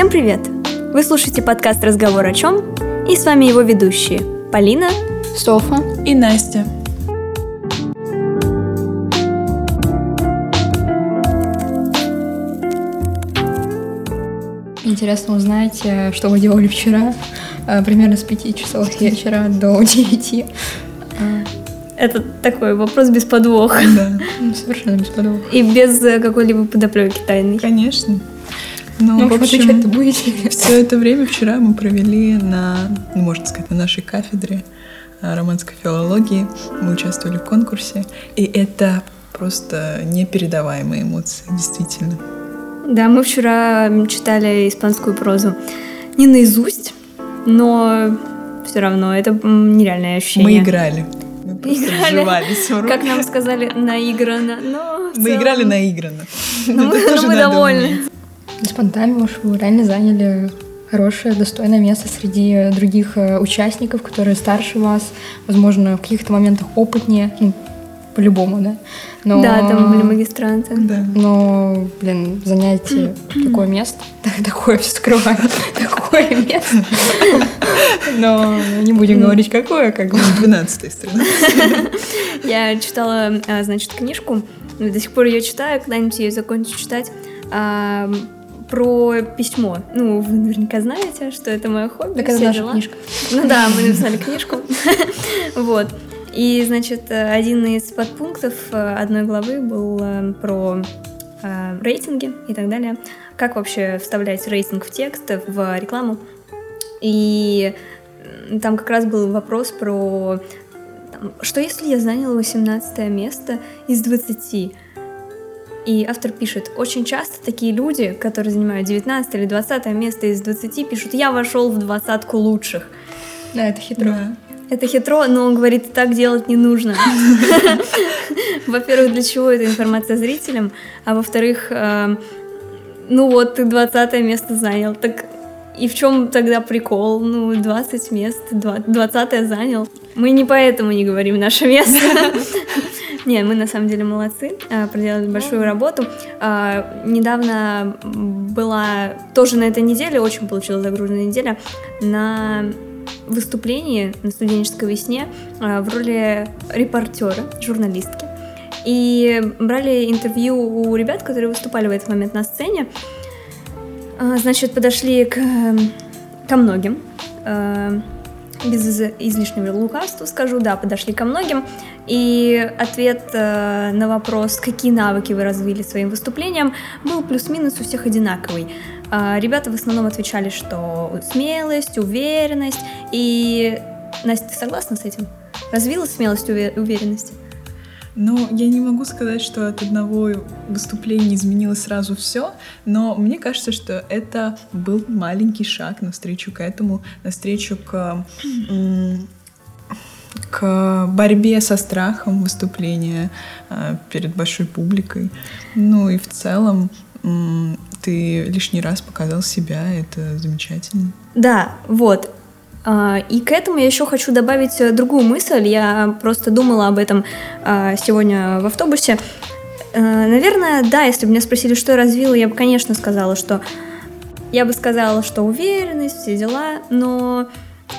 Всем привет! Вы слушаете подкаст «Разговор о чем?» и с вами его ведущие Полина, Софа и Настя. Интересно узнать, э, что вы делали вчера, э, примерно с 5 часов вечера до 9. Это такой вопрос без подвоха. Да. Ну, совершенно без подвоха. И без э, какой-либо подоплеки тайной. Конечно. Ну, Ну, в общем, отвечать-то будете? все это время вчера мы провели на, ну, можно сказать, на нашей кафедре э, романской филологии. Мы участвовали в конкурсе, и это просто непередаваемые эмоции, действительно. Да, мы вчера читали испанскую прозу не наизусть, но все равно это нереальное ощущение. Мы играли. Мы просто Играли. Как нам сказали, наиграно, но в Мы целом- играли наигранно. Ну, мы- ну, мы довольны. Уметь. С понтами уж вы реально заняли хорошее, достойное место среди других э, участников, которые старше вас, возможно, в каких-то моментах опытнее, ну, по-любому, да? Но, Да, там были магистранты. Да. Но, блин, занять такое место, такое все скрываю, такое место. Но не будем говорить, какое, как бы. 12 страна. Я читала, а, значит, книжку, до сих пор ее читаю, когда-нибудь ее закончу читать, про письмо. Ну, вы наверняка знаете, что это мое хобби. Так это наша дела. книжка. Ну да, мы написали книжку. Вот. И, значит, один из подпунктов э, одной главы был э, про э, рейтинги и так далее. Как вообще вставлять рейтинг в текст, в рекламу. И там как раз был вопрос про там, что если я заняла 18 место из 20? И автор пишет, очень часто такие люди, которые занимают 19 или 20 место из 20, пишут, я вошел в двадцатку лучших. Да, это хитро. Да. Это хитро, но он говорит, так делать не нужно. Во-первых, для чего эта информация зрителям? А во-вторых, э, ну вот, ты 20 место занял, так и в чем тогда прикол? Ну, 20 мест, 20 занял. Мы не поэтому не говорим наше место. Не, мы на самом деле молодцы, а, проделали большую работу. А, Недавно была тоже на этой неделе, очень получилась загруженная неделя, на выступлении на студенческой весне а, в роли репортера, журналистки. И брали интервью у ребят, которые выступали в этот момент на сцене. А, Значит, подошли к, ко многим. Без из- излишнего лукавства скажу, да, подошли ко многим. И ответ э, на вопрос, какие навыки вы развили своим выступлением, был плюс-минус у всех одинаковый. А, Ребята в основном отвечали, что смелость, уверенность. И, Настя, ты согласна с этим? Развила смелость уве- уверенность? Ну, я не могу сказать, что от одного выступления изменилось сразу все, но мне кажется, что это был маленький шаг навстречу к этому, навстречу к, к борьбе со страхом выступления э, перед большой публикой. Ну и в целом ты лишний раз показал себя, это замечательно. Да, вот. А, И к этому я еще хочу добавить э, другую мысль. Я просто думала об этом а, сегодня в автобусе. Э, Наверное, да, если бы меня спросили, что я развила, я бы, конечно, сказала, что я бы сказала, что уверенность, все дела, но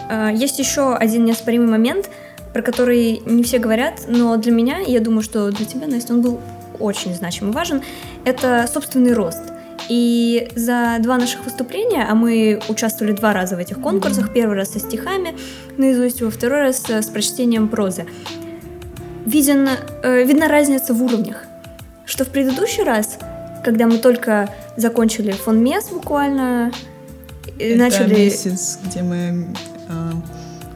э, есть еще один неоспоримый момент, про который не все говорят, но для меня, я думаю, что для тебя, Настя, он был очень значим и важен, это собственный рост. И за два наших выступления, а мы участвовали два раза в этих конкурсах, первый раз со стихами наизусть, во второй раз э, с прочтением прозы, виден, э, видна разница в уровнях. Что в предыдущий раз, когда мы только закончили фон Мес буквально, это начали... месяц, где мы э,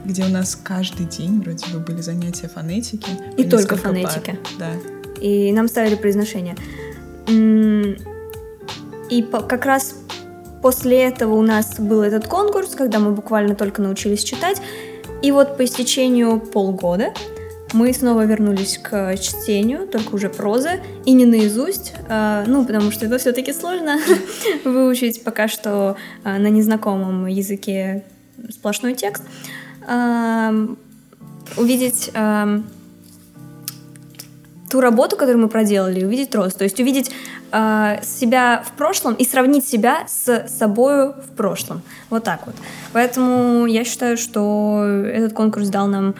где у нас каждый день вроде бы были занятия фонетики. И только несколько пар. фонетики. Да. и нам ставили произношение. И по- как раз после этого у нас был этот конкурс, когда мы буквально только научились читать. И вот по истечению полгода мы снова вернулись к чтению, только уже прозы, и не наизусть, а, ну, потому что это все-таки сложно выучить пока что а, на незнакомом языке сплошной текст. Ам, увидеть ам, ту работу, которую мы проделали, увидеть рост. То есть увидеть э, себя в прошлом и сравнить себя с собой в прошлом. Вот так вот. Поэтому я считаю, что этот конкурс дал нам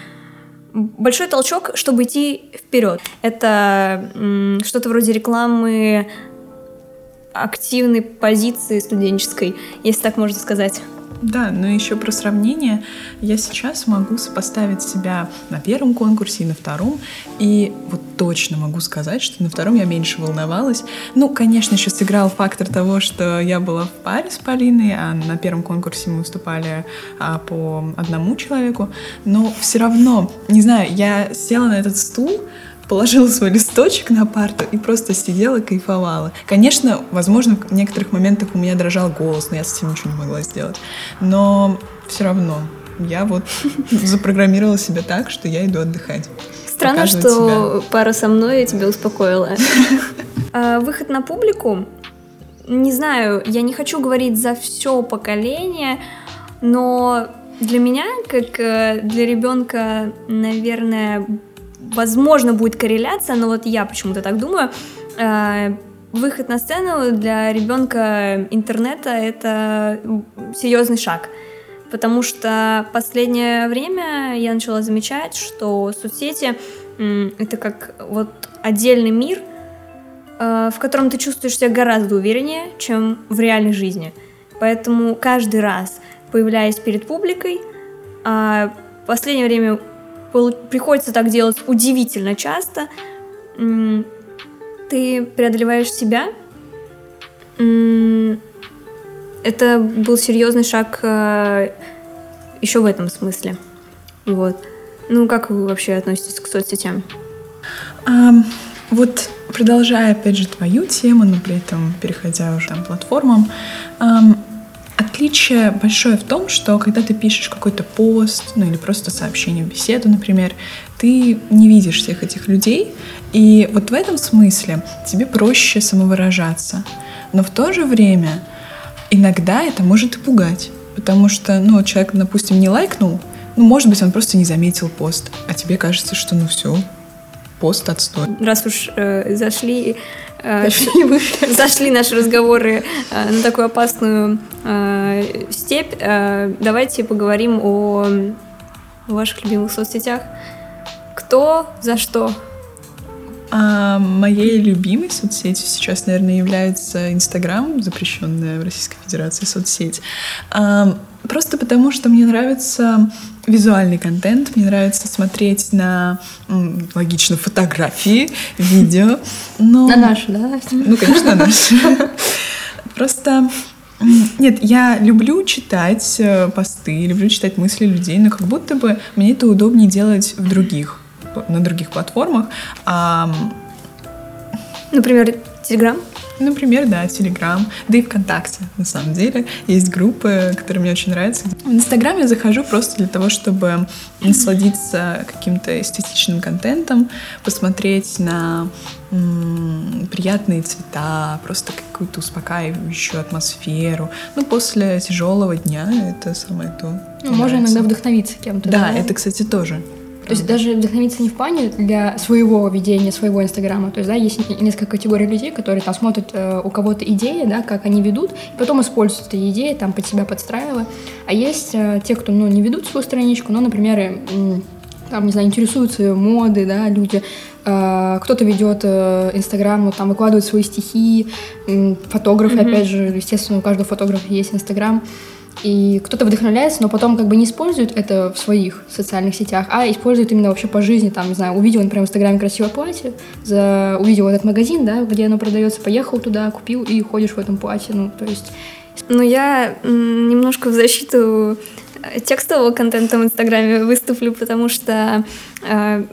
большой толчок, чтобы идти вперед. Это что-то вроде рекламы активной позиции студенческой, если так можно сказать. Да, но еще про сравнение. Я сейчас могу сопоставить себя на первом конкурсе и на втором. И вот точно могу сказать, что на втором я меньше волновалась. Ну, конечно, еще сыграл фактор того, что я была в паре с Полиной, а на первом конкурсе мы выступали а, по одному человеку. Но все равно, не знаю, я села на этот стул, положила свой листочек на парту и просто сидела, кайфовала. Конечно, возможно, в некоторых моментах у меня дрожал голос, но я с этим ничего не могла сделать. Но все равно я вот запрограммировала себя так, что я иду отдыхать. Странно, что себя. пара со мной тебя успокоила. А, выход на публику. Не знаю, я не хочу говорить за все поколение, но для меня, как э, для ребенка, наверное, возможно, будет корреляция, но вот я почему-то так думаю. Э, выход на сцену для ребенка интернета это серьезный шаг. Потому что последнее время я начала замечать, что соцсети это как вот отдельный мир, э, в котором ты чувствуешь себя гораздо увереннее, чем в реальной жизни. Поэтому каждый раз, появляясь перед публикой, а в последнее время приходится так делать удивительно часто. Ты преодолеваешь себя. Это был серьезный шаг э, еще в этом смысле. Вот. Ну, как вы вообще относитесь к соцсетям? Um, вот продолжая, опять же, твою тему, но при этом переходя уже там платформам, um, Отличие большое в том, что когда ты пишешь какой-то пост, ну или просто сообщение, беседу, например, ты не видишь всех этих людей, и вот в этом смысле тебе проще самовыражаться. Но в то же время иногда это может и пугать, потому что, ну, человек, допустим, не лайкнул, ну, может быть, он просто не заметил пост, а тебе кажется, что, ну, все, пост отстой. Раз уж э, зашли зашли наши разговоры э, на такую опасную э, степь. Давайте поговорим о ваших любимых соцсетях. Кто за что? А моей любимой соцсетью сейчас, наверное, является Инстаграм, запрещенная в Российской Федерации соцсеть. А, просто потому, что мне нравится визуальный контент, мне нравится смотреть на, логично, фотографии, видео. Но... На наши, да? Ну, конечно, на наши. Просто нет, я люблю читать э, посты, люблю читать мысли людей, но как будто бы мне это удобнее делать в других, на других платформах. А... Например, Телеграм? Например, да, Телеграм, да и ВКонтакте, на самом деле. Есть группы, которые мне очень нравятся. В Инстаграм я захожу просто для того, чтобы насладиться каким-то эстетичным контентом, посмотреть на м- приятные цвета, просто какую-то успокаивающую атмосферу. Ну, после тяжелого дня это самое то. Ну, можно иногда вдохновиться кем-то. Да, да, это, кстати, тоже. То есть даже вдохновиться не в плане для своего ведения, своего инстаграма. То есть, да, есть несколько категорий людей, которые там смотрят э, у кого-то идеи, да, как они ведут, и потом используют эти идеи, там под себя подстраивая. А есть э, те, кто, ну, не ведут свою страничку, но, например, э, там, не знаю, интересуются моды, да, люди, э, кто-то ведет э, Инстаграм, ну, там выкладывает свои стихи, фотографы, mm-hmm. опять же, естественно, у каждого фотографа есть Инстаграм. И кто-то вдохновляется, но потом как бы не использует это в своих социальных сетях, а использует именно вообще по жизни, там, не знаю, увидел, например, в Инстаграме красивое платье, за... увидел этот магазин, да, где оно продается, поехал туда, купил и ходишь в этом платье, ну, то есть... Ну, я немножко в защиту э, текстового контента в Инстаграме выступлю, потому что э,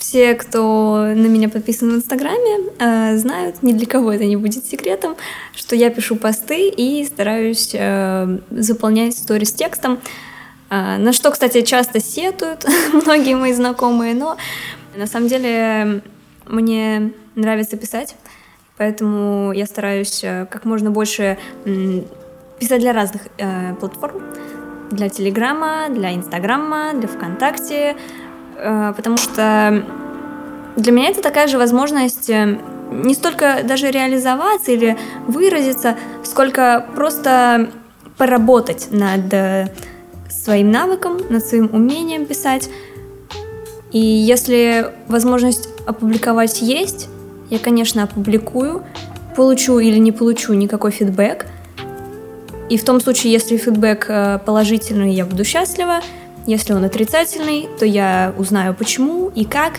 все, кто на меня подписан в Инстаграме, э, знают, ни для кого это не будет секретом, что я пишу посты и стараюсь э, заполнять сторис текстом. Э, на что, кстати, часто сетуют многие мои знакомые, но на самом деле мне нравится писать, поэтому я стараюсь как можно больше писать для разных платформ, для Телеграма, для Инстаграма, для ВКонтакте, потому что для меня это такая же возможность э, не столько даже реализоваться или выразиться, сколько просто поработать над э, своим навыком, над своим умением писать. И если возможность опубликовать есть, я, конечно, опубликую, получу или не получу никакой фидбэк. И в том случае, если фидбэк э, положительный, я буду счастлива. Если он отрицательный, то я узнаю почему и как,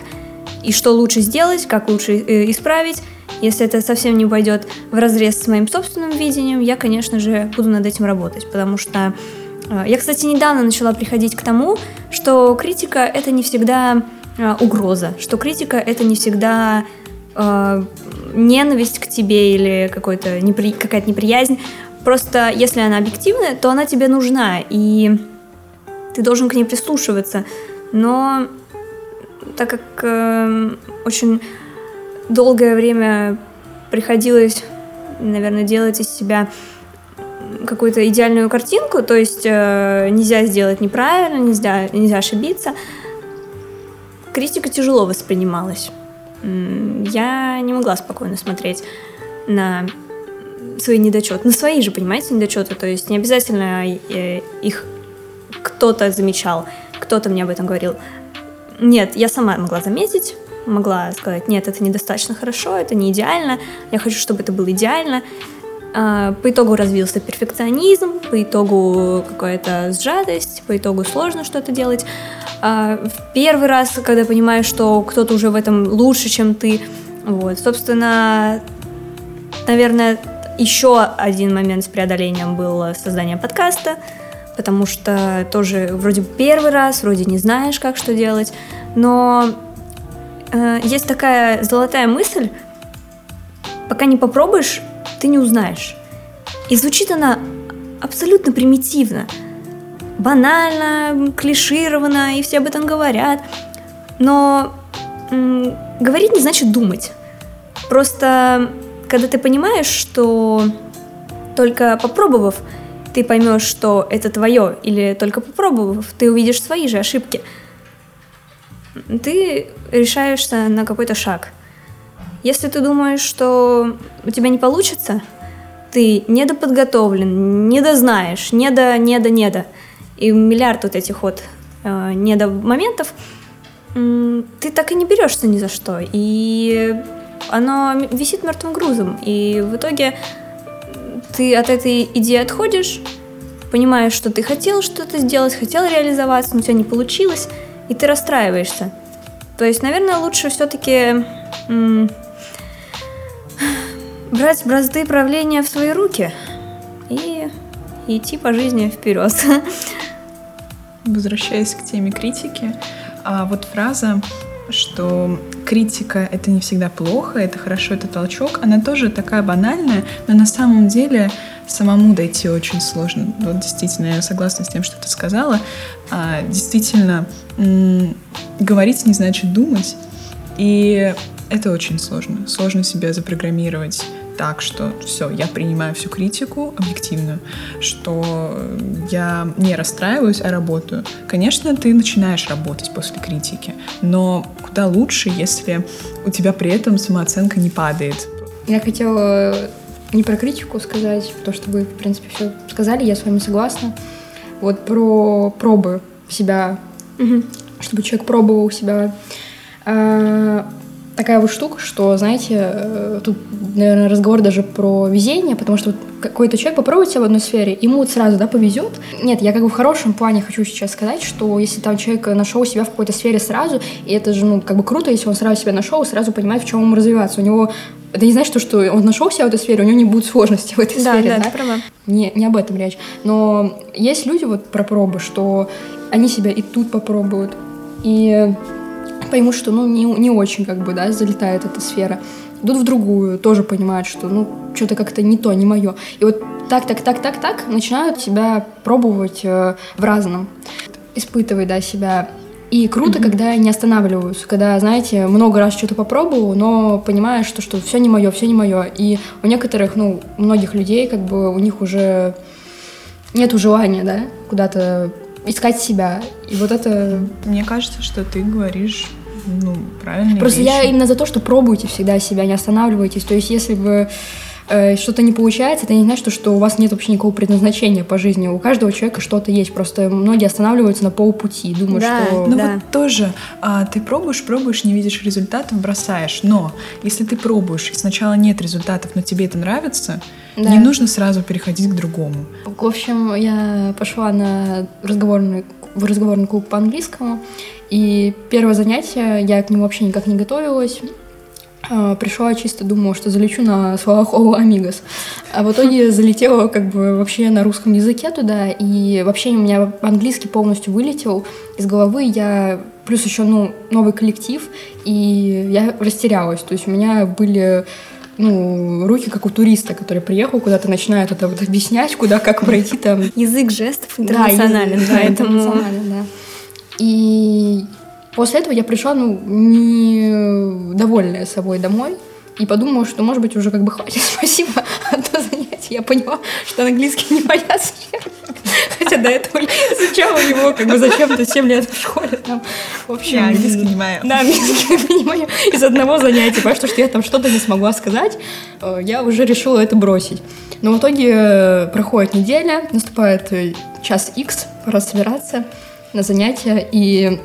и что лучше сделать, как лучше э, исправить. Если это совсем не пойдет в разрез с моим собственным видением, я, конечно же, буду над этим работать, потому что э, я, кстати, недавно начала приходить к тому, что критика это не всегда э, угроза, что критика это не всегда э, ненависть к тебе или какой-то непри... какая-то неприязнь. Просто если она объективная, то она тебе нужна, и ты должен к ней прислушиваться. Но так как э, очень долгое время приходилось, наверное, делать из себя какую-то идеальную картинку, то есть э, нельзя сделать неправильно, нельзя, нельзя ошибиться. Критика тяжело воспринималась. Я не могла спокойно смотреть на свои недочеты, на свои же, понимаете, недочеты, то есть не обязательно э, их кто-то замечал, кто-то мне об этом говорил. Нет, я сама могла заметить, могла сказать, нет, это недостаточно хорошо, это не идеально, я хочу, чтобы это было идеально. А, по итогу развился перфекционизм, по итогу какая-то сжатость, по итогу сложно что-то делать. А, в первый раз, когда понимаешь, что кто-то уже в этом лучше, чем ты, вот, собственно, наверное, еще один момент с преодолением был создание подкаста, потому что тоже вроде первый раз, вроде не знаешь, как что делать, но э, есть такая золотая мысль, пока не попробуешь, ты не узнаешь. И звучит она абсолютно примитивно, банально, клишированно, и все об этом говорят. Но м, говорить не значит думать. Просто когда ты понимаешь, что только попробовав, ты поймешь, что это твое, или только попробовав, ты увидишь свои же ошибки, ты решаешься на какой-то шаг. Если ты думаешь, что у тебя не получится, ты недоподготовлен, недознаешь, недо, недо, недо, и миллиард вот этих вот э, недо моментов, ты так и не берешься ни за что, и оно висит мертвым грузом, и в итоге ты от этой идеи отходишь, понимаешь, что ты хотел что-то сделать, хотел реализоваться, но у тебя не получилось, и ты расстраиваешься. То есть, наверное, лучше все-таки м- брать бразды правления в свои руки и идти по жизни вперед. Возвращаясь к теме критики, а вот фраза что критика — это не всегда плохо, это хорошо, это толчок, она тоже такая банальная, но на самом деле самому дойти очень сложно. Вот действительно, я согласна с тем, что ты сказала. А, действительно, говорить не значит думать, и это очень сложно. Сложно себя запрограммировать так, что все, я принимаю всю критику объективную, что я не расстраиваюсь, а работаю. Конечно, ты начинаешь работать после критики, но куда лучше, если у тебя при этом самооценка не падает. Я хотела не про критику сказать, потому что вы, в принципе, все сказали, я с вами согласна. Вот про пробы себя, угу. чтобы человек пробовал себя. А, такая вот штука, что, знаете, э, тут, наверное, разговор даже про везение, потому что вот какой-то человек попробует себя в одной сфере, ему вот сразу, да, повезет. Нет, я как бы в хорошем плане хочу сейчас сказать, что если там человек нашел себя в какой-то сфере сразу, и это же, ну, как бы круто, если он сразу себя нашел, сразу понимает, в чем ему развиваться. У него это не значит, что он нашел себя в этой сфере, у него не будет сложностей в этой да, сфере. Да, да, права. Не, не об этом речь. Но есть люди вот про пробы, что они себя и тут попробуют, и поймут, что ну не, не очень как бы, да, залетает эта сфера. Идут в другую, тоже понимают, что ну что-то как-то не то, не мое. И вот так, так, так, так, так начинают себя пробовать э, в разном. Испытывать, да, себя и круто, mm-hmm. когда не останавливаются, когда, знаете, много раз что-то попробовал, но понимаешь, что, что все не мое, все не мое. И у некоторых, ну, у многих людей, как бы у них уже нет желания, да, куда-то искать себя. И вот это... Мне кажется, что ты говоришь ну, правильные Просто вещи. я именно за то, что пробуйте всегда себя, не останавливайтесь. То есть, если вы э, что-то не получается, это не значит, что у вас нет вообще никакого предназначения по жизни. У каждого человека что-то есть. Просто многие останавливаются на полпути, думают, Да. что... Ну Да. вот тоже, а, ты пробуешь, пробуешь, не видишь результатов, бросаешь. Но если ты пробуешь, и сначала нет результатов, но тебе это нравится, Да. не нужно сразу переходить к другому. В общем, я пошла на разговорный, в разговорный клуб по английскому, и первое занятие, я к нему вообще никак не готовилась. А, Пришла чисто, думала, что залечу на словах «О, амигос». А в итоге залетела как бы вообще на русском языке туда, и вообще у меня английский полностью вылетел из головы. Я плюс еще, ну, новый коллектив, и я растерялась. То есть у меня были ну, руки как у туриста, который приехал куда-то, начинает это вот объяснять, куда, как пройти там. Язык жестов интернационален, да, поэтому... да. И после этого я пришла, ну, не довольная собой домой. И подумала, что, может быть, уже как бы хватит, спасибо, одно занятие. Я поняла, что английский не моя сфера. Хотя до этого изучала его как бы зачем-то 7 лет в школе. Там. В общем, Я английский не моя. Да, английский понимаю из одного занятия, потому что, что я там что-то не смогла сказать, э, я уже решила это бросить. Но в итоге э, проходит неделя, наступает э, час X, пора собираться на занятия, и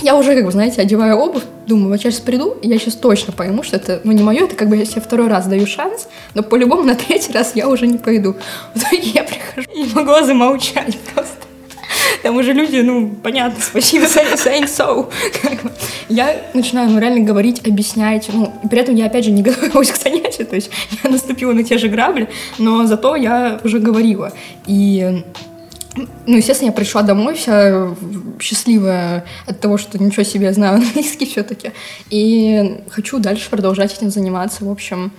я уже, как бы, знаете, одеваю обувь, думаю, вот сейчас приду, и я сейчас точно пойму, что это, ну, не мое, это как бы я себе второй раз даю шанс, но по-любому на третий раз я уже не пойду. В итоге я прихожу и могла замолчать просто. Там уже люди, ну, понятно, спасибо, saying so. Я начинаю, ну, реально говорить, объяснять, ну, и при этом я, опять же, не готовилась к занятию, то есть я наступила на те же грабли, но зато я уже говорила. И ну, естественно, я пришла домой вся счастливая от того, что ничего себе знаю английский все-таки. И хочу дальше продолжать этим заниматься. В общем,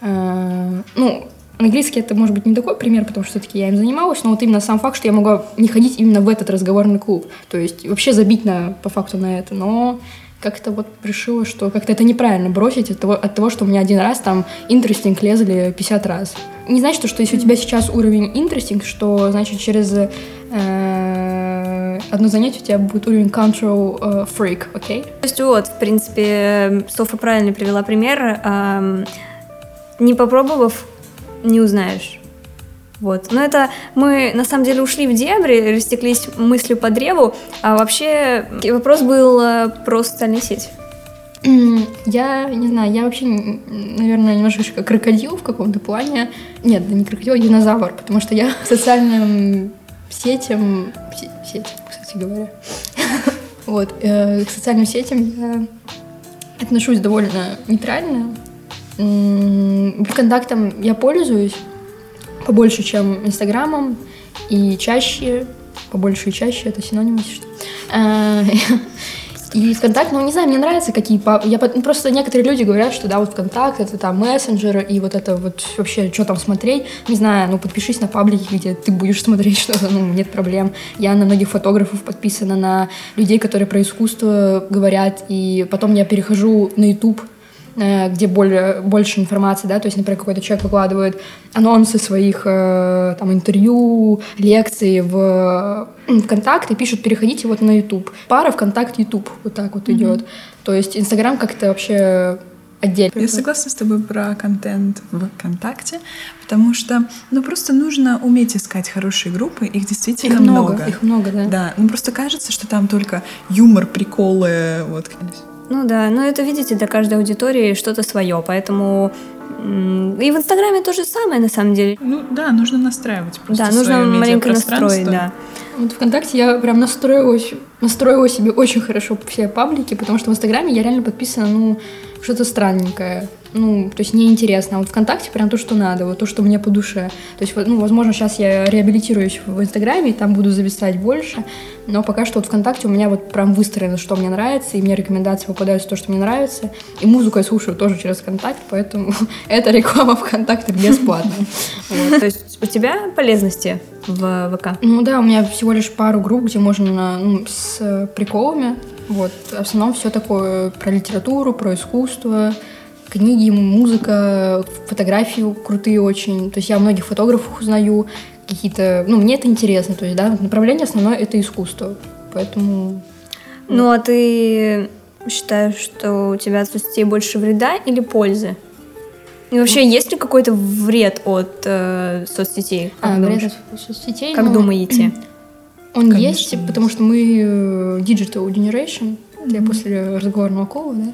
э, ну, английский это может быть не такой пример, потому что все-таки я им занималась, но вот именно сам факт, что я могла не ходить именно в этот разговорный клуб. То есть вообще забить на, по факту на это. Но как-то вот решила, что как-то это неправильно бросить от того, от того, что у меня один раз там интересинг лезли 50 раз. Не значит, что если у тебя сейчас уровень интересинг, что значит через э, одно занятие у тебя будет уровень control э, freak, окей? То есть вот, в принципе, Софа правильно привела пример. ам, Не попробовав, не узнаешь. Вот. Но это мы на самом деле ушли в дебри, растеклись мыслью по древу, а вообще вопрос был э, про социальные сети. Я не знаю, я вообще, наверное, немножечко крокодил в каком-то плане. Нет, да не крокодил, а динозавр, потому что я социальным сетям... се- Сетям, кстати говоря. Вот, э, к социальным сетям я отношусь довольно нейтрально. ВКонтактом я пользуюсь побольше, чем Инстаграмом, и чаще, побольше и чаще, это синоним, если что. А, И ВКонтакте, ну, не знаю, мне нравится, какие... Я ну, просто некоторые люди говорят, что, да, вот ВКонтакте, это там мессенджеры, и вот это вот вообще, что там смотреть. Не знаю, ну, подпишись на паблики, где ты будешь смотреть что-то, ну, нет проблем. Я на многих фотографов подписана, на людей, которые про искусство говорят, и потом я перехожу на YouTube, э, где более, больше информации, да, то есть, например, какой-то человек выкладывает анонсы своих э, там интервью, лекций в м, ВКонтакт и пишут, переходите вот на YouTube. Пара ВКонтакт, YouTube, вот так вот идет. То есть Инстаграм как-то вообще отдельно. Я согласна с тобой про контент в ВКонтакте, потому что, ну, просто нужно уметь искать хорошие группы, их действительно Их много, их много, да. Да, ну просто кажется, что там только юмор, приколы, вот. Ну да, но это, видите, для каждой аудитории что-то свое, поэтому и в Инстаграме то же самое, на самом деле. Ну да, нужно настраивать просто да, нужно маленько настроить, да. Вот ВКонтакте я прям настроилась, настроила себе очень хорошо все паблики, потому что в Инстаграме я реально подписана, ну, что-то странненькое. Ну, то есть неинтересно. А вот ВКонтакте прям то, что надо, вот то, что мне по душе. То есть, ну, возможно, сейчас я реабилитируюсь в Инстаграме, и там буду зависать больше, но пока что вот ВКонтакте у меня вот прям выстроено, что мне нравится, и мне рекомендации попадаются то, что мне нравится. И музыку я слушаю тоже через ВКонтакт, поэтому это реклама ВКонтакте бесплатно. Вот. То есть у тебя полезности в ВК? Ну да, у меня всего лишь пару групп, где можно ну, с приколами. Вот. В основном все такое про литературу, про искусство, книги, музыка, фотографии крутые очень. То есть я многих фотографах узнаю какие-то... Ну, мне это интересно. То есть, да, направление основное — это искусство. Поэтому... Ну а ты считаешь, что у тебя от соцсетей больше вреда или пользы? И вообще, есть ли какой-то вред от э, соцсетей? Как А, думаешь? вред от соцсетей. Как ну, думаете? Он Конечно, есть, есть. потому что мы э, digital generation, я после разговорного кола, да.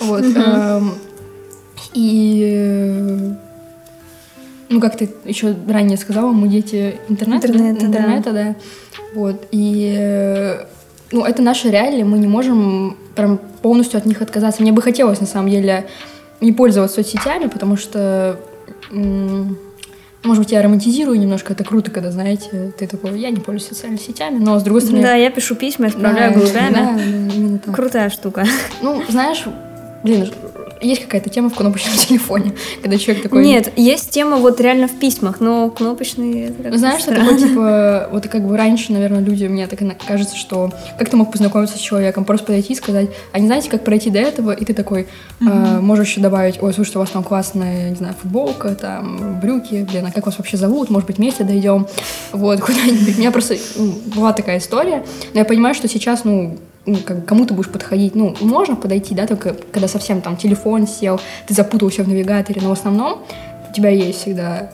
Вот. эм, И э, ну, как ты еще ранее сказала, мы дети интернета, да? Интернета, да. интернета, да. Вот. И э, ну, это наши реалии, мы не можем прям полностью от них отказаться. Мне бы хотелось, на самом деле, не пользоваться соцсетями, потому что может быть, я романтизирую немножко, это круто, когда, знаете, ты такой, я не пользуюсь социальными сетями, но с другой стороны... Да, я пишу письма, отправляю Да, голубями. да, да. Крутая штука. Ну, знаешь, блин, есть какая-то тема в кнопочном телефоне, когда человек такой... Нет, есть тема вот реально в письмах, но кнопочные... Знаешь, что такое, типа, вот как бы раньше, наверное, люди, мне так кажется, что как ты мог познакомиться с человеком, просто подойти и сказать, а не знаете, как пройти до этого, и ты такой, а, можешь еще добавить, ой, слушай, у вас там классная, не знаю, футболка, там, брюки, блин, а как вас вообще зовут, может быть, вместе дойдем, вот, куда-нибудь. У меня просто ну, была такая история, но я понимаю, что сейчас, ну, как бы кому ты будешь подходить, ну, можно подойти, да, только когда совсем там телефон сел, ты запутался в навигаторе, но в основном у тебя есть всегда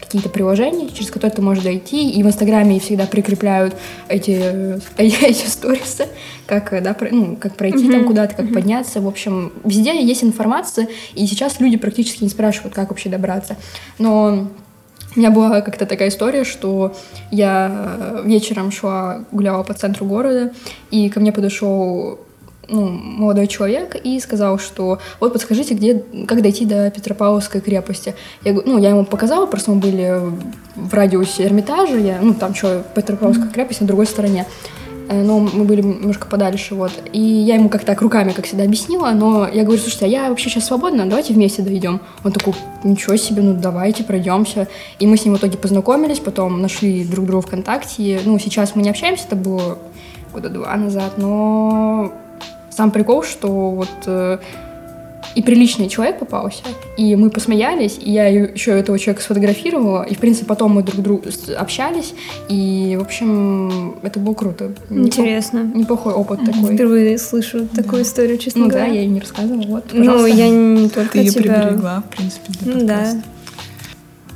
какие-то приложения, через которые ты можешь дойти, и в Инстаграме всегда прикрепляют эти, эти сторисы, как, да, про- ну, как пройти там куда-то, как подняться, в общем, везде есть информация, и сейчас люди практически не спрашивают, как вообще добраться, но у меня была как-то такая история, что я э, вечером шла, гуляла по центру города, и ко мне подошел ну, молодой человек и сказал, что вот подскажите, где, как дойти до Петропавловской крепости. Я, ну, я ему показала, просто мы были в радиусе Эрмитажа, я, ну, там что, Петропавловская крепость на другой стороне. Э, Но мы были немножко подальше, вот. И я ему как-то так руками, как всегда, объяснила, но я говорю, слушайте, а я вообще сейчас свободна, давайте вместе дойдем. Он такой, ничего себе, ну давайте, пройдемся. И мы с ним в итоге познакомились, потом нашли друг друга ВКонтакте. Ну, сейчас мы не общаемся, это было года два назад, но сам прикол, что вот э, и приличный человек попался, и мы посмеялись, и я еще этого человека сфотографировала, и, в принципе, потом мы друг другу общались, и, в общем, это было круто. Неплох- Интересно. Неплохой опыт такой. Впервые слышу такую историю, честно Ну да, говоря. я ей не рассказывала, вот, Ну, пожалуйста. я не только Ты ее тебя... приберегла, в принципе, для Ну да. подкаста.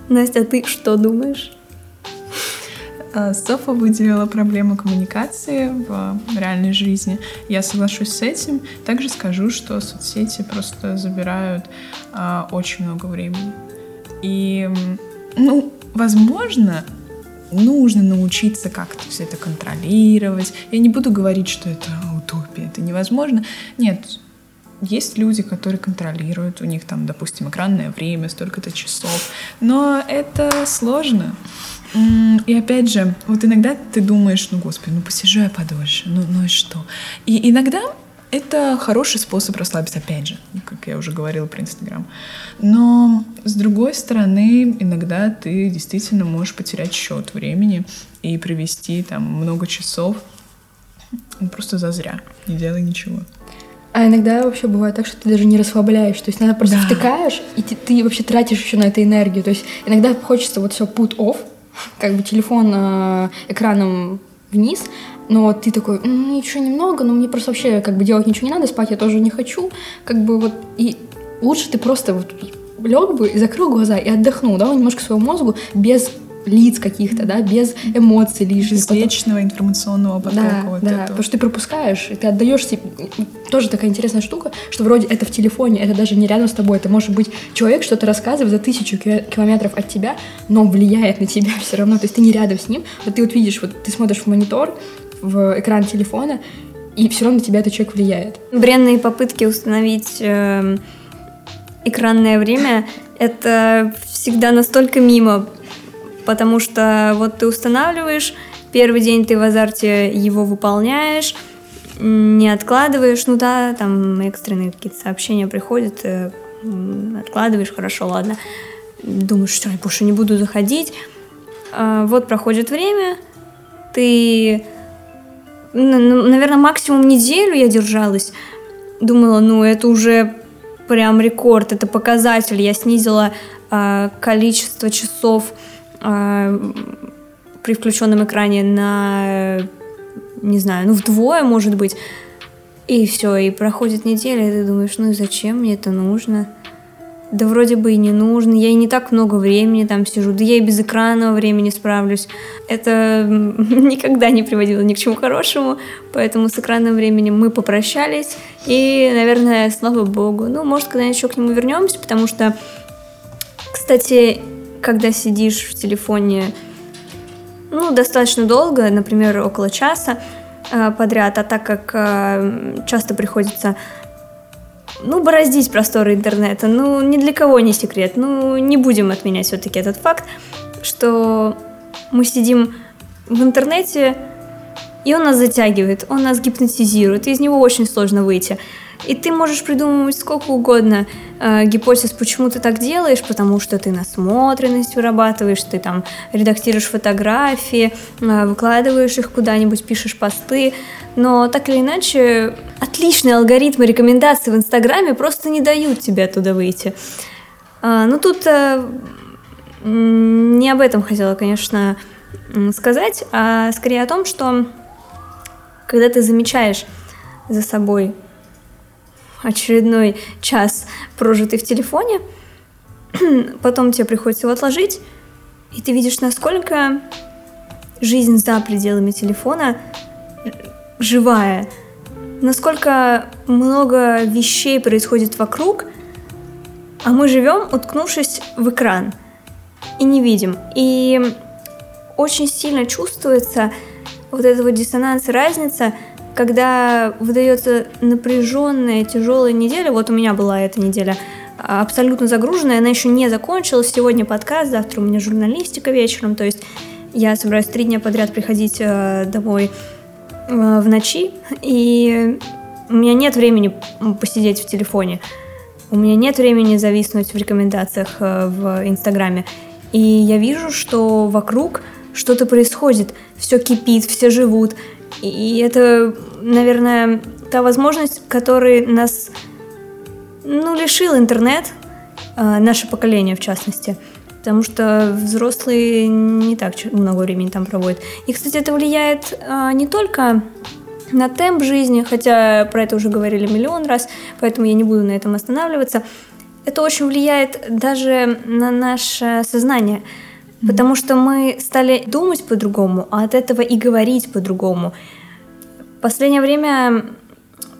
Настя, а ты что думаешь? А, Софа выделила проблему коммуникации в реальной жизни. Я соглашусь с этим. Также скажу, что соцсети просто забирают а, очень много времени. И, ну, возможно, нужно научиться как-то все это контролировать. Я не буду говорить, что это утопия, это невозможно. Нет, есть люди, которые контролируют, у них там, допустим, экранное время, столько-то часов, но это сложно. И опять же, вот иногда ты думаешь, ну, господи, ну посижу я подольше, ну, ну и что? И иногда это хороший способ расслабиться, опять же, как я уже говорила про Инстаграм. Но, с другой стороны, иногда ты действительно можешь потерять счет времени и провести там много часов просто зазря, не делай ничего. А иногда вообще бывает так, что ты даже не расслабляешь. То есть иногда просто Да. втыкаешь, и ты, ты вообще тратишь еще на это энергию. То есть иногда хочется вот все put off, как бы телефон э, экраном вниз, но ты такой, ну, еще немного, но мне просто вообще как бы делать ничего не надо, спать я тоже не хочу. Как бы вот, и лучше ты просто вот лег бы и закрыл глаза и отдохнул, да, немножко своему мозгу без лиц каких-то, да, без эмоций лишних. Без Потом- вечного информационного потока да, вот да, этого. потому что ты пропускаешь, и ты отдаешь себе... Тоже такая интересная штука, что вроде это в телефоне, это даже не рядом с тобой, это может быть человек что-то рассказывает за тысячу ки- километров от тебя, но влияет на тебя все равно, то есть ты не рядом с ним, вот ты вот видишь, вот ты смотришь в монитор, в экран телефона, и все равно на тебя этот человек влияет. Бренные попытки установить эм, экранное время — это всегда настолько мимо, потому что вот ты устанавливаешь, первый день ты в азарте его выполняешь, не откладываешь, ну да, там экстренные какие-то сообщения приходят, э, откладываешь, хорошо, ладно, думаешь, что я больше не буду заходить, А, вот проходит время, ты наверное, максимум неделю я держалась. Думала, ну это уже прям рекорд, это показатель. Я снизила а, количество часов при включенном экране на, не знаю, ну вдвое, может быть. И все, и проходит неделя, и ты думаешь, ну и зачем мне это нужно? Да вроде бы и не нужно, я и не так много времени там сижу, да я и без экранного времени справлюсь. Это никогда не приводило ни к чему хорошему, поэтому с экранным временем мы попрощались, и, наверное, слава богу. Ну, может, когда-нибудь еще к нему вернемся, потому что, кстати, когда сидишь в телефоне, ну, достаточно долго, например, около часа э, подряд, а так как э, часто приходится ну, бороздить просторы интернета, ну, ни для кого не секрет. Ну, не будем отменять все-таки этот факт, что мы сидим в интернете, и он нас затягивает, он нас гипнотизирует, и из него очень сложно выйти. И ты можешь придумывать сколько угодно э, гипотез, почему ты так делаешь, потому что ты насмотренность вырабатываешь, ты там редактируешь фотографии, э, выкладываешь их куда-нибудь, пишешь посты, но так или иначе отличные алгоритмы рекомендаций в Инстаграме просто не дают тебе оттуда выйти. Э, ну тут э, не об этом хотела, конечно, сказать, а скорее о том, что когда ты замечаешь за собой очередной час, прожитый в телефоне, потом тебе приходится его отложить, и ты видишь, насколько жизнь за пределами телефона живая, насколько много вещей происходит вокруг, а мы живем, уткнувшись в экран, и не видим. И очень сильно чувствуется вот эта вот диссонанс, разница – когда выдается напряженная, тяжелая неделя, вот у меня была эта неделя абсолютно загруженная, она еще не закончилась, сегодня подкаст, завтра у меня журналистика вечером, то есть я собираюсь три дня подряд приходить э, домой э, в ночи, и у меня нет времени посидеть в телефоне, у меня нет времени зависнуть в рекомендациях э, в Инстаграме, и я вижу, что вокруг что-то происходит, все кипит, все живут, и это, наверное, та возможность, которой нас ну, лишил интернет, а, наше поколение в частности. Потому что взрослые не так много времени там проводят. И, кстати, это влияет а, не только на темп жизни, хотя про это уже говорили миллион раз, поэтому я не буду на этом останавливаться. Это очень влияет даже на наше сознание. Потому что мы стали думать по-другому, а от этого и говорить по-другому. В последнее время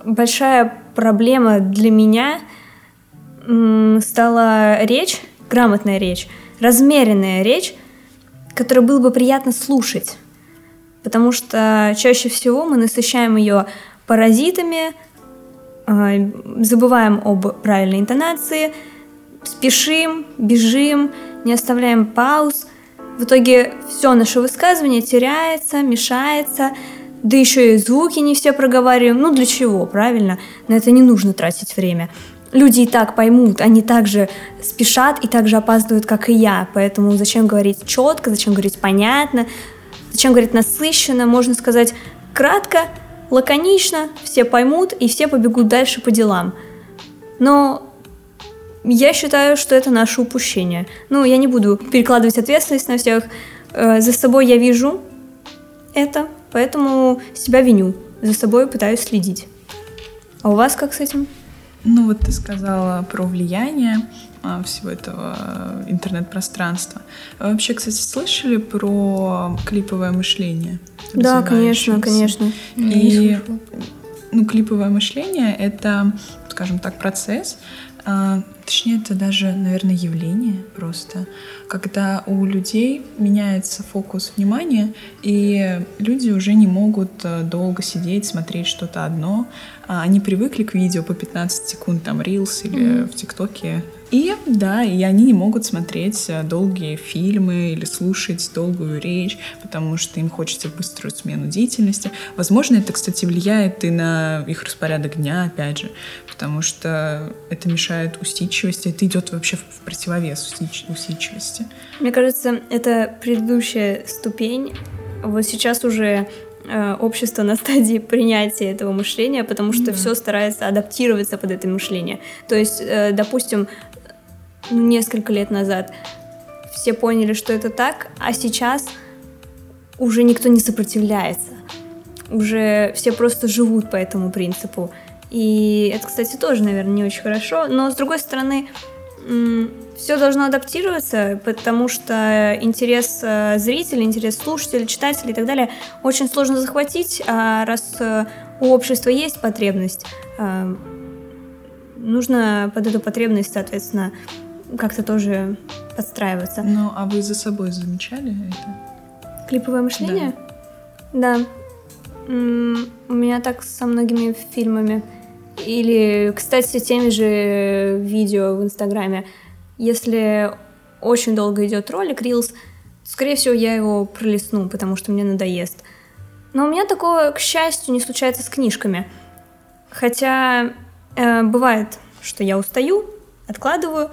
большая проблема для меня стала речь, грамотная речь, размеренная речь, которую было бы приятно слушать. Потому что чаще всего мы насыщаем ее паразитами, а, забываем об правильной интонации, спешим, бежим, не оставляем пауз. В итоге все наше высказывание теряется, мешается, да еще и звуки не все проговариваем. Ну для чего, правильно? На это не нужно тратить время. Люди и так поймут, они также спешат и также опаздывают, как и я. Поэтому зачем говорить четко, зачем говорить понятно, зачем говорить насыщенно, можно сказать кратко, лаконично, все поймут и все побегут дальше по делам. Но я считаю, что это наше упущение. Ну, я не буду перекладывать ответственность на всех. Э, за собой я вижу это, поэтому себя виню. За собой пытаюсь следить. А у вас как с этим? Ну вот ты сказала про влияние а, всего этого интернет-пространства. Вы вообще, кстати, слышали про клиповое мышление? Да, конечно, конечно. И ну, клиповое мышление — это, скажем так, процесс, а, точнее, это даже, наверное, явление просто, когда у людей меняется фокус внимания, и люди уже не могут э, долго сидеть, смотреть что-то одно. А, они привыкли к видео по 15 секунд, там, Reels или mm-hmm. в ТикТоке и да, и они не могут смотреть э, долгие фильмы или слушать долгую речь, потому что им хочется быструю смену деятельности. Возможно, это, кстати, влияет и на их распорядок дня, опять же, потому что это мешает усидчивости, это идет вообще в противовес усидчивости. Мне кажется, это предыдущая ступень. Вот сейчас уже э, общество на стадии принятия этого мышления, потому что mm-hmm. все старается адаптироваться под это мышление. То есть, э, допустим, несколько лет назад все поняли, что это так, а сейчас уже никто не сопротивляется. уже все просто живут по этому принципу. И это, кстати, тоже, наверное, не очень хорошо. Но, с другой стороны, все должно адаптироваться, потому что интерес э, зрителя, интерес слушателя, читателя и так далее очень сложно захватить, а раз э, у общества есть потребность, э, нужно под эту потребность, соответственно, как-то тоже подстраиваться. Ну, а вы за собой замечали это? Клиповое мышление? Да. да. У меня так со многими фильмами. Или, кстати, теми же видео в Инстаграме. Если очень долго идет ролик, Reels, скорее всего, я его пролистну, потому что мне надоест. Но у меня такое, к счастью, не случается с книжками. Хотя э, бывает, что я устаю, откладываю,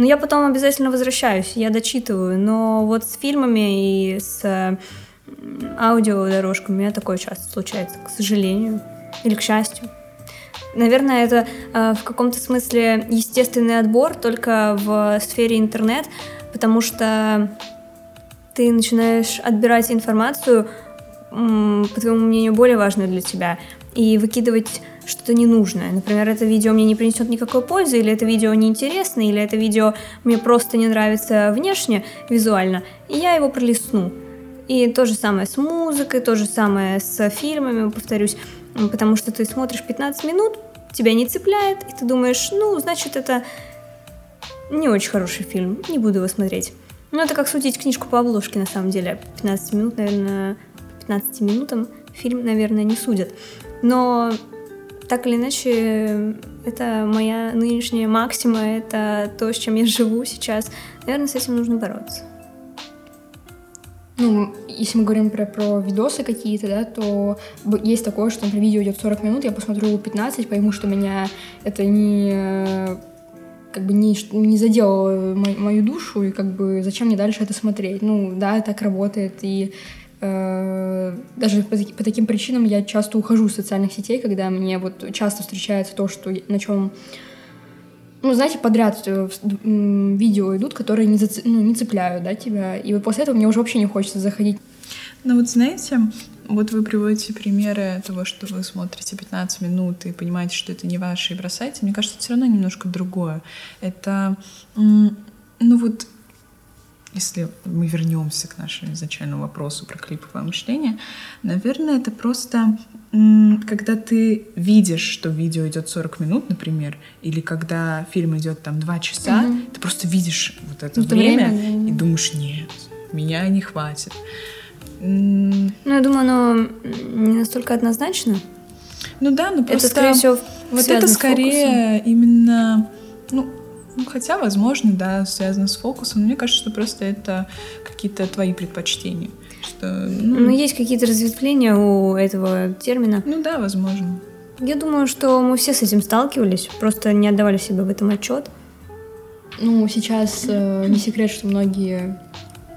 но я потом обязательно возвращаюсь, я дочитываю. Но вот с фильмами и с аудиодорожками у меня такое часто случается, к сожалению. Или к счастью. Наверное, это э, в каком-то смысле естественный отбор только в сфере интернет, потому что ты начинаешь отбирать информацию, по твоему мнению, более важную для тебя, и выкидывать что-то ненужное. Например, это видео мне не принесет никакой пользы, или это видео неинтересно, или это видео мне просто не нравится внешне, визуально, и я его пролистну. И то же самое с музыкой, то же самое с фильмами, повторюсь, потому что ты смотришь 15 минут, тебя не цепляет, и ты думаешь, ну, значит, это не очень хороший фильм, не буду его смотреть. Ну, это как судить книжку по обложке, на самом деле. 15 минут, наверное, 15 минутам фильм, наверное, не судят. Но так или иначе, это моя нынешняя максима, это то, с чем я живу сейчас. Наверное, с этим нужно бороться. Ну, если мы говорим про, про видосы какие-то, да, то есть такое, что, например, видео идет 40 минут, я посмотрю 15, пойму, что меня это не как бы не, не задело мою, душу, и как бы зачем мне дальше это смотреть? Ну, да, так работает, и даже по, по таким причинам я часто ухожу из социальных сетей, когда мне вот часто встречается то, что на чем ну, знаете, подряд э, видео идут, которые не, зацеп... ну, не цепляют, да, тебя. И вот после этого мне уже вообще не хочется заходить. Ну вот знаете, вот вы приводите примеры того, что вы смотрите 15 минут и понимаете, что это не ваше, и бросаете. Мне кажется, это все равно немножко другое. Это, ну вот, если мы вернемся к нашему изначальному вопросу про клиповое мышление, наверное, это просто когда ты видишь, что видео идет 40 минут, например, или когда фильм идет там 2 часа, угу. ты просто видишь вот это, это время, время и думаешь, нет, меня не хватит. Ну, я думаю, оно не настолько однозначно. Ну да, но просто... Это, скорее всего, Вот это скорее именно... Ну, ну, хотя, возможно, да, связано с фокусом. мне кажется, что просто это какие-то твои предпочтения. Что, ну... ну, есть какие-то разветвления у этого термина. Ну да, возможно. Я думаю, что мы все с этим сталкивались, просто не отдавали себе в этом отчет. Ну, сейчас э, не секрет, что многие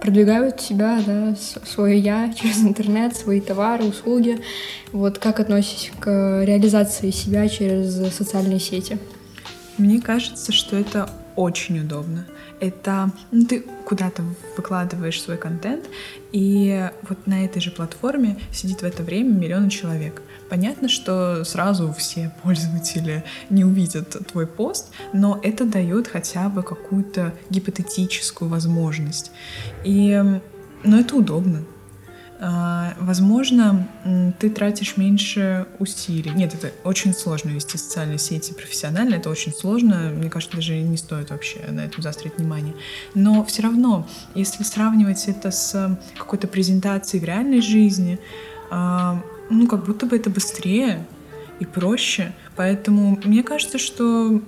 продвигают себя, да, свое я через интернет, свои товары, услуги. Вот как относитесь к реализации себя через социальные сети? Мне кажется, что это очень удобно. Это ну, ты куда-то выкладываешь свой контент, и вот на этой же платформе сидит в это время миллионы человек. Понятно, что сразу все пользователи не увидят твой пост, но это дает хотя бы какую-то гипотетическую возможность. И, ну, это удобно. А, возможно, ты тратишь меньше усилий. Нет, это очень сложно вести социальные сети профессионально, это очень сложно. Мне кажется, даже не стоит вообще на этом заострить внимание. Но все равно, если сравнивать это с какой-то презентацией в реальной жизни, а, ну, как будто бы это быстрее и проще. Поэтому мне кажется, что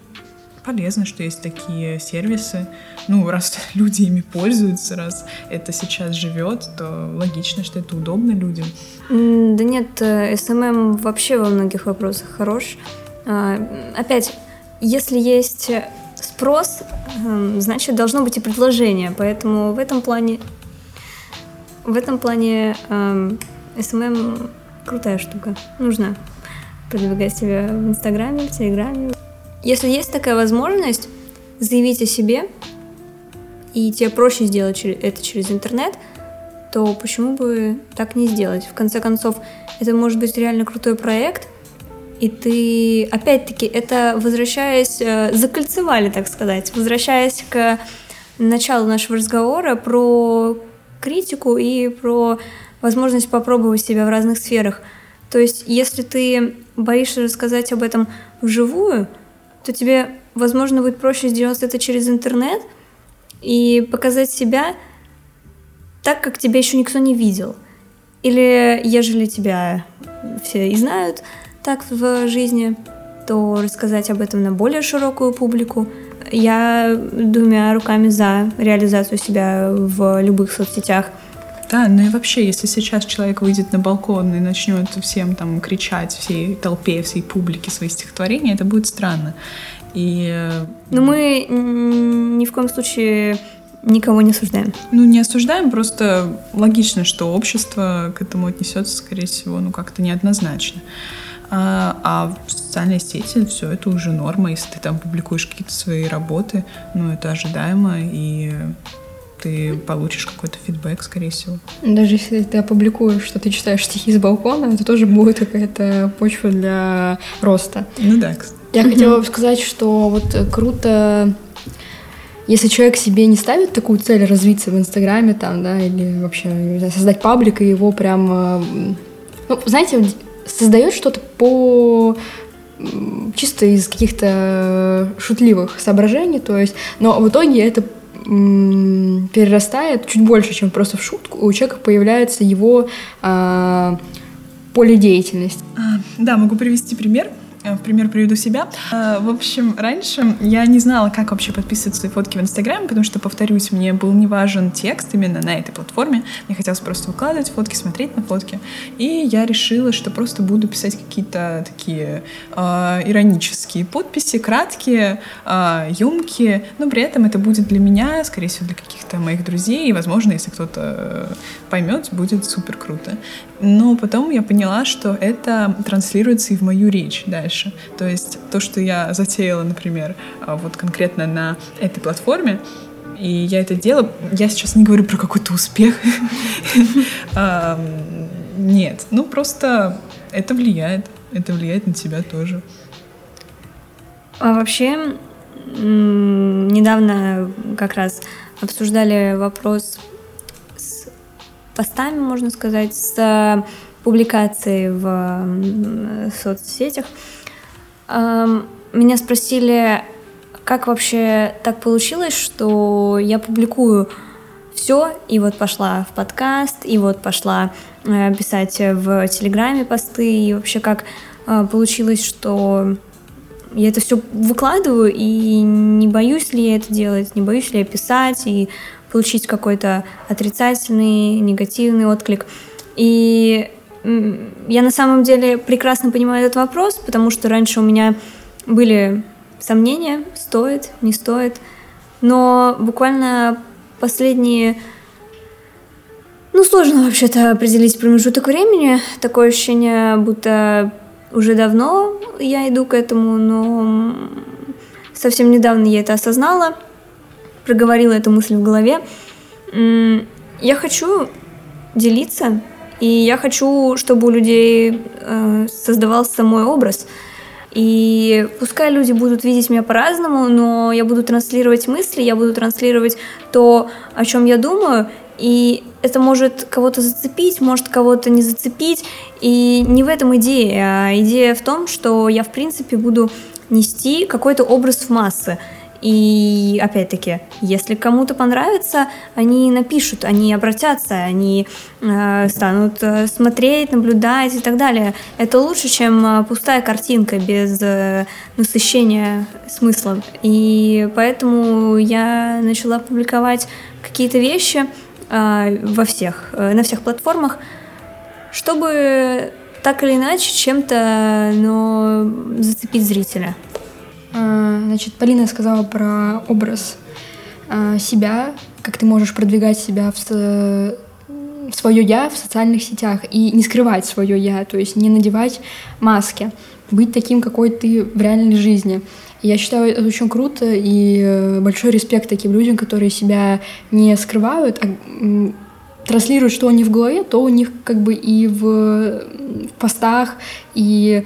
полезно, что есть такие сервисы. Ну, раз люди ими пользуются, раз это сейчас живет, то логично, что это удобно людям. Да нет, SMM э, эм эм вообще во многих вопросах хорош. А, опять, если есть спрос, эм, значит, должно быть и предложение. Поэтому в этом плане в этом плане SMM крутая штука. Нужно продвигать себя в Инстаграме, в Телеграме, если есть такая возможность, заявить о себе, и тебе проще сделать это через интернет, то почему бы так не сделать? В конце концов, это может быть реально крутой проект, и ты, опять-таки, это возвращаясь, э, закольцевали, так сказать, возвращаясь к началу нашего разговора про критику и про возможность попробовать себя в разных сферах. То есть, если ты боишься рассказать об этом вживую, то тебе, возможно, будет проще сделать это через интернет и показать себя так, как тебя еще никто не видел. Или, ежели тебя все и знают так в жизни, то рассказать об этом на более широкую публику. Я двумя руками за реализацию себя в любых соцсетях. Да, ну и вообще, если сейчас человек выйдет на балкон и начнет всем там кричать, всей толпе, всей публике свои стихотворения, это будет странно. И... Э, Но мы ни в коем случае никого не осуждаем. Ну, не осуждаем, просто логично, что общество к этому отнесется, скорее всего, ну, как-то неоднозначно. А, а в социальной сети все это уже норма. Если ты там публикуешь какие-то свои работы, ну, это ожидаемо, и ты получишь какой-то фидбэк, скорее всего. Даже если ты опубликуешь, что ты читаешь стихи с балкона, это тоже будет какая-то почва для роста. Ну да, кстати. Я хотела бы сказать, что вот круто если человек себе не ставит такую цель развиться в Инстаграме там, да, или вообще создать паблик и его прям, э, ну, знаете, создает что-то по чисто из каких-то шутливых соображений, то есть, но в итоге это перерастает чуть больше, чем просто в шутку, у человека появляется его а, поле деятельности. А, да, могу привести пример. Э, в пример приведу себя. Э, в общем, раньше я не знала, как вообще подписывать свои фотки в Инстаграме, потому что, повторюсь, мне был не важен текст именно на этой платформе. Мне хотелось просто выкладывать фотки, смотреть на фотки. И я решила, что просто буду писать какие-то такие э, иронические подписи, краткие, э, емкие, но при этом это будет для меня, скорее всего, для каких-то моих друзей, и, возможно, если кто-то поймет, будет супер круто. Но потом я поняла, что это транслируется и в мою речь дальше. То есть то, что я затеяла, например, а, вот конкретно на этой платформе, и я это делала, я сейчас не говорю про какой-то успех. Нет, ну просто это влияет. Это влияет на тебя тоже. А вообще, недавно как раз обсуждали вопрос постами, можно сказать, с э, публикацией в соцсетях. Меня спросили, как вообще так получилось, что я публикую все, и вот пошла в подкаст, и вот пошла э, писать в Телеграме посты, и вообще как э, получилось, что я это все выкладываю, и не боюсь ли я это делать, не боюсь ли я писать, и получить какой-то отрицательный, негативный отклик. И я на самом деле прекрасно понимаю этот вопрос, потому что раньше у меня были сомнения, стоит, не стоит. Но буквально последние... Ну, сложно вообще-то определить промежуток времени. Такое ощущение, будто уже давно я иду к этому, но совсем недавно я это осознала проговорила эту мысль в голове. Я хочу делиться, и я хочу, чтобы у людей э, создавался мой образ. И пускай люди будут видеть меня по-разному, но я буду транслировать мысли, я буду транслировать то, о чем я думаю, и это может кого-то зацепить, может кого-то не зацепить. И не в этом идея, а идея в том, что я, в принципе, буду нести какой-то образ в массы. И опять-таки, если кому-то понравится, они напишут, они обратятся, они э, станут э, смотреть, наблюдать и так далее. Это лучше, чем э, пустая картинка без э, насыщения смыслом. И поэтому я начала публиковать какие-то вещи э, во всех, э, на всех платформах, чтобы так или иначе чем-то но зацепить зрителя. А, значит, Полина сказала про образ а, себя, как ты можешь продвигать себя в свое я в социальных сетях и не скрывать свое я, то есть не надевать маски, быть таким, какой ты в реальной жизни. я считаю это очень круто и э, большой респект таким людям, которые себя не скрывают, а транслируют, что у них в голове, то у них как бы и в, в постах, и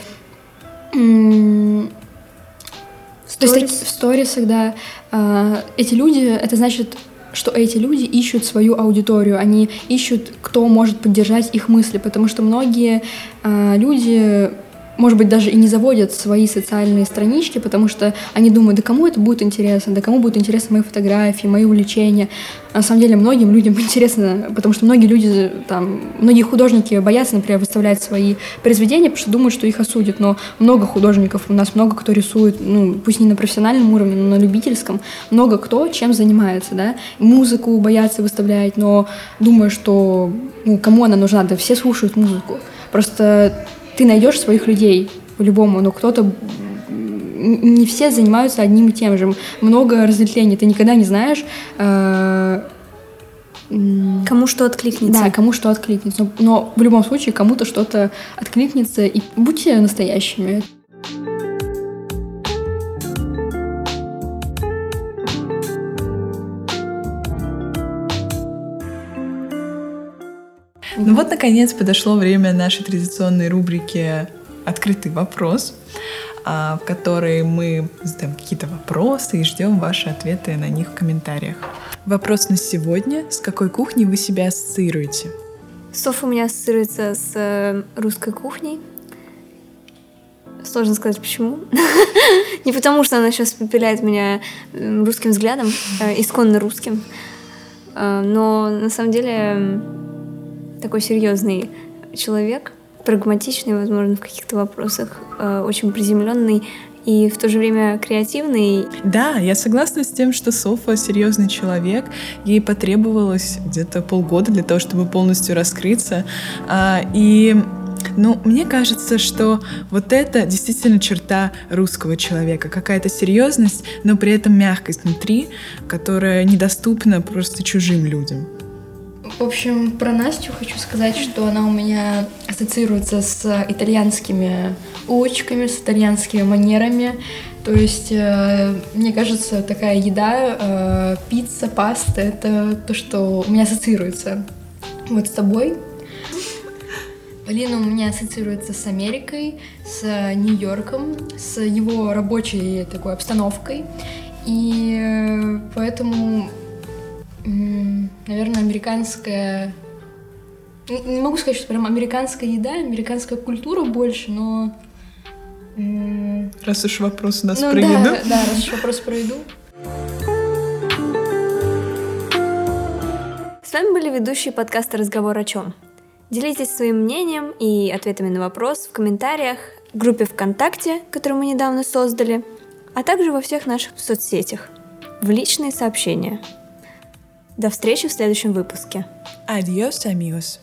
то есть в сторисах, да, э, эти люди, это значит, что эти люди ищут свою аудиторию, они ищут, кто может поддержать их мысли, потому что многие э, люди может быть, даже и не заводят свои социальные странички, потому что они думают, да кому это будет интересно, да кому будут интересны мои фотографии, мои увлечения. А на самом деле многим людям интересно, потому что многие люди, там, многие художники боятся, например, выставлять свои произведения, потому что думают, что их осудят, но много художников, у нас много кто рисует, ну, пусть не на профессиональном уровне, но на любительском, много кто чем занимается, да, музыку боятся выставлять, но думаю, что, ну, кому она нужна, да все слушают музыку. Просто ты найдешь своих людей по-любому, но кто-то не все занимаются одним и тем же. Много разветвлений. Ты никогда не знаешь, э, Кому что откликнется. Да, кому что откликнется. Но, но в любом случае кому-то что-то откликнется. И будьте настоящими. Ну вот, наконец, подошло время нашей традиционной рубрики «Открытый вопрос», а, в которой мы задаем какие-то вопросы и ждем ваши ответы на них в комментариях. Вопрос на сегодня. С какой кухней вы себя ассоциируете? Соф у меня ассоциируется с э, русской кухней. Сложно сказать, почему. Не потому, что она сейчас попиляет меня русским взглядом, э, исконно русским. Э, но на самом деле такой серьезный человек, прагматичный, возможно, в каких-то вопросах, э, очень приземленный и в то же время креативный. Да, я согласна с тем, что Софа серьезный человек. Ей потребовалось где-то полгода для того, чтобы полностью раскрыться. А, и ну, мне кажется, что вот это действительно черта русского человека. Какая-то серьезность, но при этом мягкость внутри, которая недоступна просто чужим людям. В общем, про Настю хочу сказать, что она у меня ассоциируется с итальянскими улочками, с итальянскими манерами. То есть, э, мне кажется, такая еда, э, пицца, паста — это то, что у меня ассоциируется вот с тобой. Полина у меня ассоциируется с Америкой, с Нью-Йорком, с его рабочей такой обстановкой. И э, поэтому Наверное, американская... Не могу сказать, что прям американская еда, американская культура больше, но... Раз уж вопрос у нас ну, про да, еду. Да, раз уж вопрос про еду. С вами были ведущие подкаста «Разговор о чем?». Делитесь своим мнением и ответами на вопрос в комментариях, в группе ВКонтакте, которую мы недавно создали, а также во всех наших соцсетях, в личные сообщения – до встречи в следующем выпуске. Adiós, amigos.